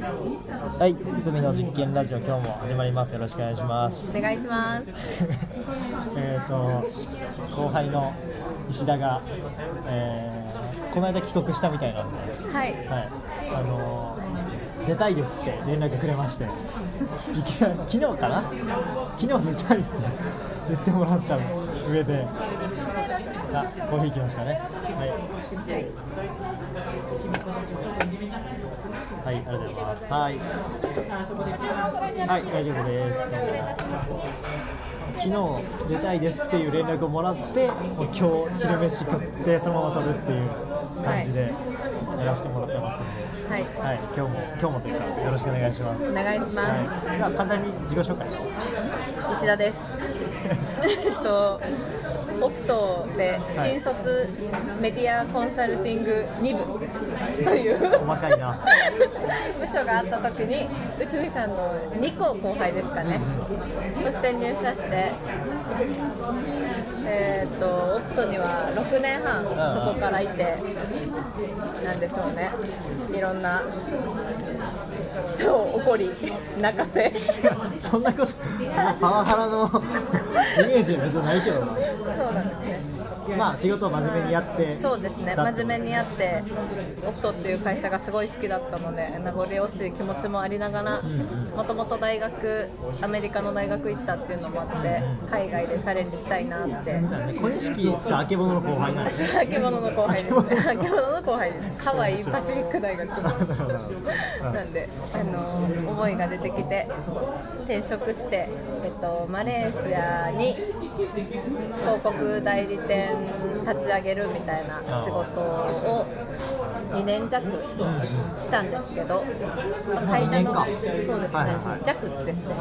はい、泉の実験ラジオ今日も始まります。よろしくお願いします。お願いします。えっと後輩の石田が、えーこの間帰国したみたいなんで、はい。はい、あのー出たいですって連絡くれまして、昨日かな？昨日出たいって言ってもらった上で、あコーヒー来ましたね。はい。はい、ありがとうございます。はい。はい、大丈夫です。昨日出たいですっていう連絡をもらって、もう今日昼飯食ってそのまま撮るっていう感じでやらせてもらってますんで、はい。はい、今日も今日もというかよろしくお願いします。お願いします。はい、では簡単に自己紹介。石田です。えっと、オプトで新卒メディアコンサルティング2部という細かいな。部署があった時に内海さんの2個後輩ですかね。として入社して、えっとオプトには6年半そこからいて、なんでしょうね。いろんな人を怒り泣かせ。そんなこと、パワハラのイメージは別にないけどな。そうなんですね。まあ仕事を真面目にやって。そうですね。真面目にやってオプトっていう会社がすごい好きだったので名残惜しい気持ちもありながらもともと大学アメリカの大学行ったっていうのもあって海外でチャレンジしたいなって。小錦ってあけぼのの後輩なんですね。あけぼのの後輩です。あけぼのの後輩。です。ハワイパシフィック大学 なんであの思いが出てきて転職して、えっと、マレーシアに広告代理店立ち上げるみたいな仕事を2年弱したんですけど、まあ、会社のそうですね、弱ですね、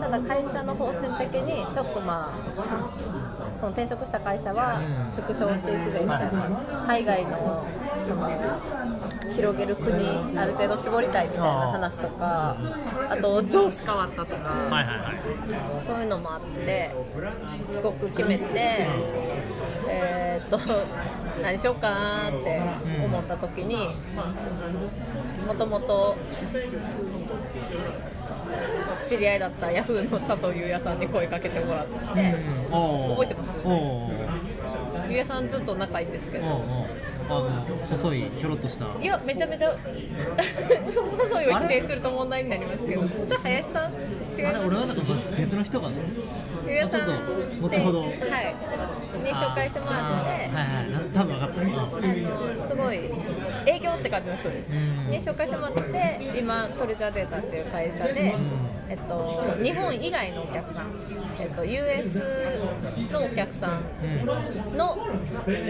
ただ会社の方針的にちょっとまあその転職した会社は縮小していくぜみたいな。海外のその広げる国ある程度絞りたいみたいな話とかあと上司変わったとか。そういうのもあって帰国決めてえーっと何しようかなって思った時にもともと知り合いだったヤフーの佐藤優也さんに声かけてもらって覚えてますおー優也さんずっと仲いいんですけどあの細いひょろっとした。いやめちゃめちゃ 細いを否定すると問題になりますけど。じゃあ林さん違いあれ俺はなんか別の人かな？ゆうやちょっと後ほど。はい、に紹介してもらって、あーはいはい。な多分分かった。あのすごい営業って感じの人です、うん。に紹介してもらって今トレジャーデータっていう会社で、えっと、日本以外のお客さん、えっと、US のお客さんの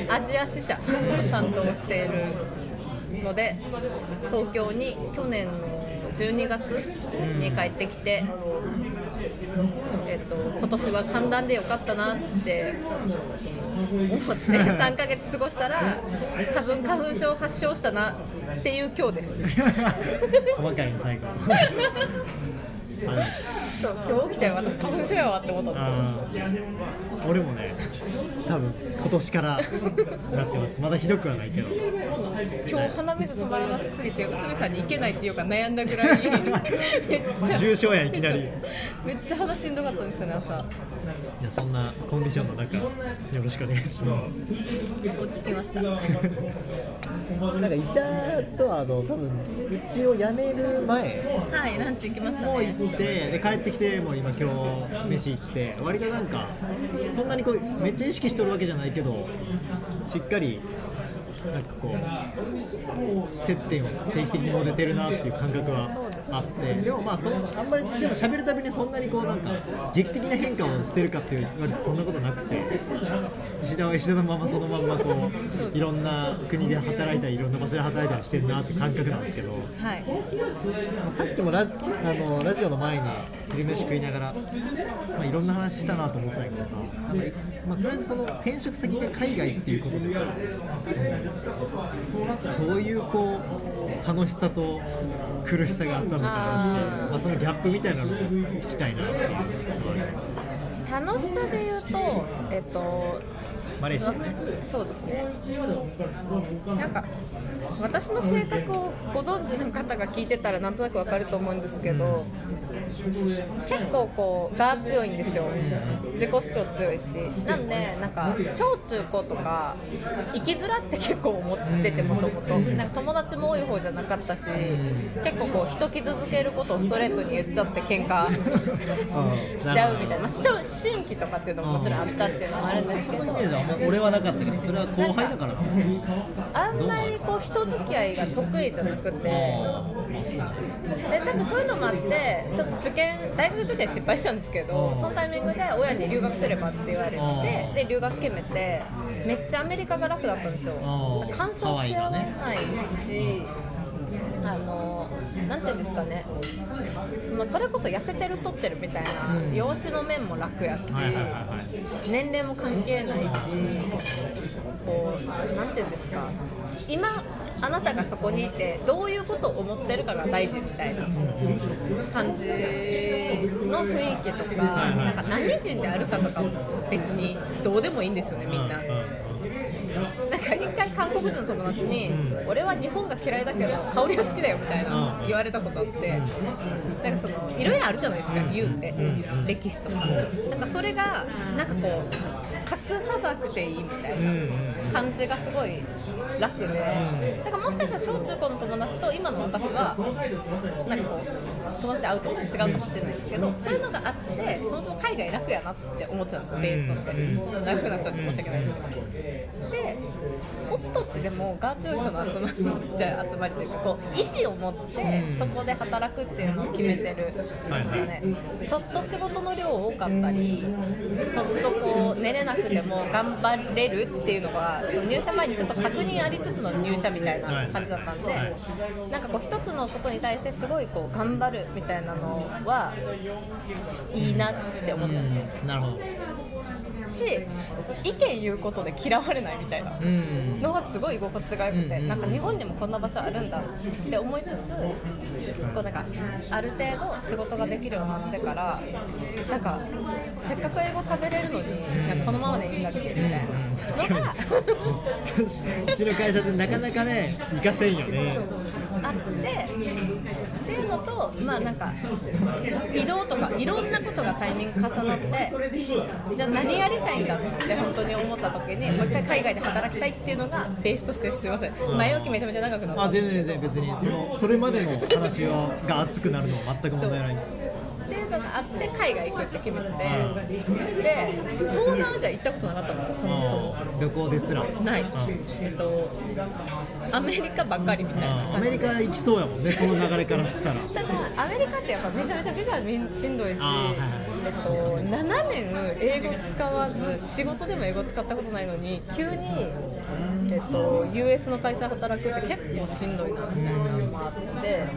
アジア支社を 担当しているので東京に去年の12月に帰ってきて、えっと、今年は寒暖でよかったなって思って3ヶ月過ごしたら多分花粉症発症したなっていう今日です 細かいね最後。はいそう今日起きて私花粉症やわって思ったんですよ俺もね、多分今年からなってます。まだひどくはないけど。今日鼻水止まらなさすぎて内海さんに行けないっていうか悩んだぐらい 重症やいきなり。めっちゃ肌しんどかったんですよね朝いやそんなコンディションの中、よろしくお願いします。落ち着きましたなんか石田とはあの多分うちを辞める前はいランチ行きましたもうね行ってで帰ってきてもう今今日飯行って割となんかそんなにこうめっちゃ意識しとるわけじゃないけどしっかりなんかこう接点を定期的に持ててるなっていう感覚はあって。でもまあそのあんまりでも喋るたびにそんなにこうなんか劇的な変化をしてるかって言われてそんなことなくて。石田は石田のままそのままこういろんな国で働いたりいろんな場所で働いたりしてるなって感覚なんですけど。はい。さっきもラあのラジオの前に昼飯食いながら、まあ、いろんな話したなと思ったけどさなんか、まあ、とりあえずその転職先が海外っていうことでさどういうこう楽しさと苦しさがあったのかな。あまあ、そのギャップみたいなのを聞きたいな。楽しさで言うと、えっと、マレーシアね。そうですね。なんか私の性格をご存知の方が聞いてたらなんとなくわかると思うんですけど結構こうが強いんですよ。自己主張強いし。なんでなんか小中高とか生きづらって結構思っててもともと。なんか友達も多い方じゃなかったし結構こう人傷つけることをストレートに言っちゃって喧嘩 しちゃうみたいな、まあ、新規とかっていうのももちろんあったっていうのもあるんですけど俺はなかったけどそれは後輩だからなあんまりこう人付き合いが得意じゃなくて。で多分そういうのもあってちょっと受験大学受験失敗したんですけどそのタイミングで親に留学すればって言われてで留学決めてめっちゃアメリカが楽だったんですよ。乾燥し合わないしあのなんていうんですかね、まあ、それこそ痩せてる太ってるみたいな、容姿の面も楽やし、年齢も関係ないしこうなんていうんですか。今あなたがそこにいてどういうことを思ってるかが大事みたいな感じの雰囲気とかなんか何人であるかとか別にどうでもいいんですよねみんな。なんか一回韓国人の友達に、俺は日本が嫌いだけど香りが好きだよみたいな言われたことあって、なんかそのいろいろあるじゃないですか、言うて、歴史とか、なんかそれがなんかこう隠さなくていいみたいな感じがすごい楽で、だからもしかしたら小中高の友達と今の私はなんかこう友達会うと違うかもしれないですけど、そういうのがあってそもそも海外楽やなって思ってたんですよ、ベースとして。ちょっと長くなっちゃって申し訳ないですけど。でオプトってでもガー強い人の集まりじゃあ集まりというかこう意思を持ってそこで働くっていうのを決めてるんですよね、ちょっと仕事の量多かったりちょっとこう寝れなくても頑張れるっていうのがその入社前にちょっと確認ありつつの入社みたいな感じだったんでなんかこう一つのことに対してすごいこう頑張るみたいなのはいいなって思ったんですよ。なるほどし意見言うことで嫌われないみたいなうん。のがすごい居心地が良くて、うんなんか日本にもこんな場所あるんだって思いつつこうなんかある程度仕事ができるようになってからなんかせっかく英語喋れるのにこのままでいいんだけどみたいな。のがうちの会社でなかなかね行かせんよね。あってっていうのとまあなんか移動とかいろんなことがタイミング重なってじゃあ何やりたいんだって本当に思った時にもう一回海外で働きたいっていうのがベースとしてすいません。前置きめちゃめちゃ長くなった。あ全然全然別にそのそれまでの話をが熱くなるのは全く問題ない。っていうのがあって海外行くって決めてで東南アジア行ったことなかったんですよそもそも。うん。旅行ですら。ない、えっとアメリカばっかりみたいな。アメリカ行きそうやもんねその流れからしたら。ただアメリカってやっぱめちゃめちゃビザみんしんどいし、あーはいはいえっと、7年英語使わず仕事でも英語使ったことないのに急に、えっと、US の会社働くって結構しんどいなみたいなのもあって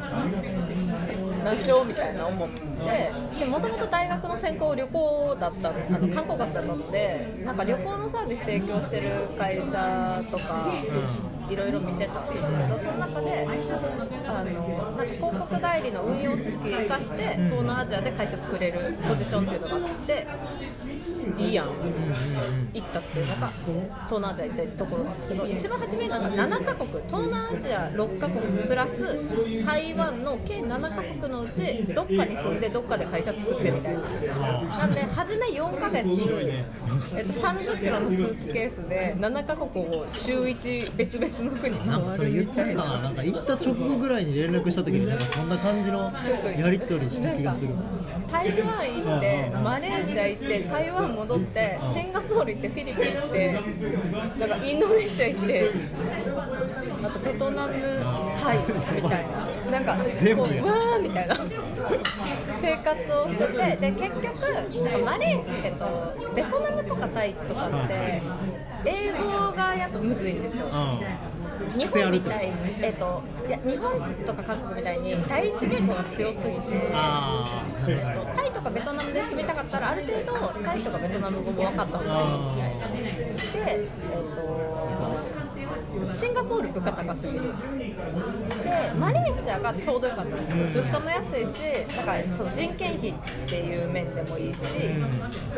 何しようみたいな思ってもともと大学の専攻旅行だったのあの観光学だったのでなんか旅行のサービス提供してる会社とかいろいろ見てたんですけどその中であのなんか広告代理の運用知識を生かして東南アジアで会社作れるポジションっていうのがあっていいやん。行ったっていうのが東南アジア行ったところなんですけど一番初めなんか7カ国東南アジア6カ国プラス台湾の計7カ国のうちどっかに住んでどっかで会社作ってみたいな。なんで初め4ヶ月、えっと、30キロのスーツケースで7カ国を週1別々の国になんかそれ言ったかななんか行った直後ぐらいに連絡した時になんかそんな感じのやり取りした気がする。台湾行ってマレーシア行って台湾戻ってシンガポール行ってフィリピン行ってなんかインドネシア行ってあとベトナムタイみたいな。なんかううわーみたいな。生活をしててで結局なんかマレーシア、えっと、ベトナムとかタイとかって英語がやっぱむずいんですよ。日本みたいに、えっと、いや日本とか韓国みたいに第一言語が強すぎてタイとかベトナムで住みたかったらある程度タイとかベトナム語も分かった方がいいみたいなで、えっとシンガポール物価高すぎる。でマレーシアがちょうどよかったんですよ。物価も安いしだからその人件費っていう面でもいいし、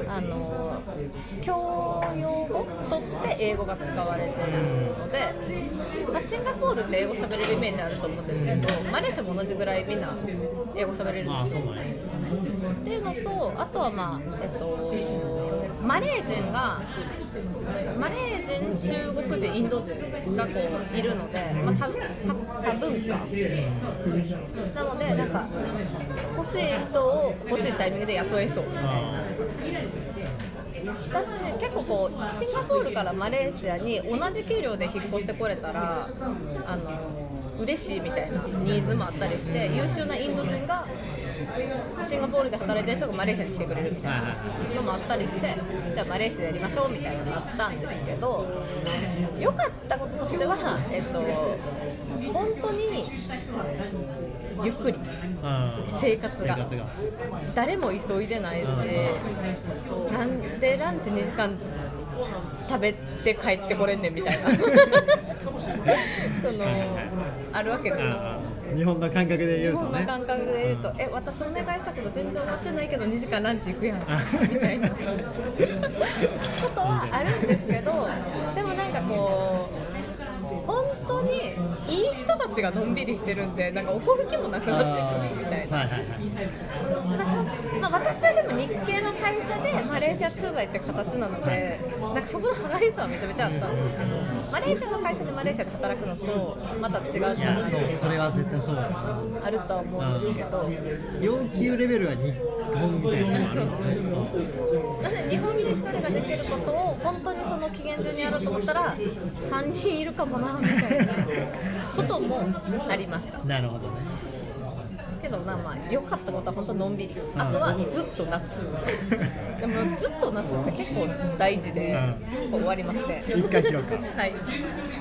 あの教養語として英語が使われてるので、まあ、シンガポールって英語喋れるイメージあると思うんですけどマレーシアも同じぐらいみんな英語喋れるんですよ。っていうのとあとはまあえっとマレー人がマレー人中国人インド人がこういるので、まあ、多多文化。なのでなんか欲しい人を欲しいタイミングで雇えそう。私結構こうシンガポールからマレーシアに同じ給料で引っ越してこれたらあの嬉しいみたいなニーズもあったりして優秀なインド人がシンガポールで働いてる人がマレーシアに来てくれるみたいなのもあったりしてじゃあマレーシアでやりましょうみたいなのがあったんですけど良かったこととしては、えっと、本当にゆっくり。あ生活が。誰も急いでないし、なんでランチ2時間食べて帰ってこれんねんみたいな。そのあるわけですよ日本の感覚で日言うとね。本の感覚で言うと、え私お願いしたこと全然終わってないけど2時間ランチ行くやん。みたいな。ことはあるんですけどでもなんかこうたちがのんびりしてるんでなんか怒る気もなくなってくるみたいな。はいはいはい。まあ私はでも日系の会社でマレーシア駐在って形なのでなんかそこの歯がゆさはめちゃめちゃあったんですけどマレーシアの会社でマレーシアで働くのとまた違ういやそうそれは絶対そうだよな。あるとは思うんですけど。要求レベルは日本みたいなのがあるんですねなので日本人1人ができることを本当にその期限中にやろうと思ったら3人いるかもなみたいなこともありました。なるほどね。けどなまあ良かったことは本当のんびり。あとはずっと夏。でもずっと夏って結構大事で、終わりますね。一回切ろうかはい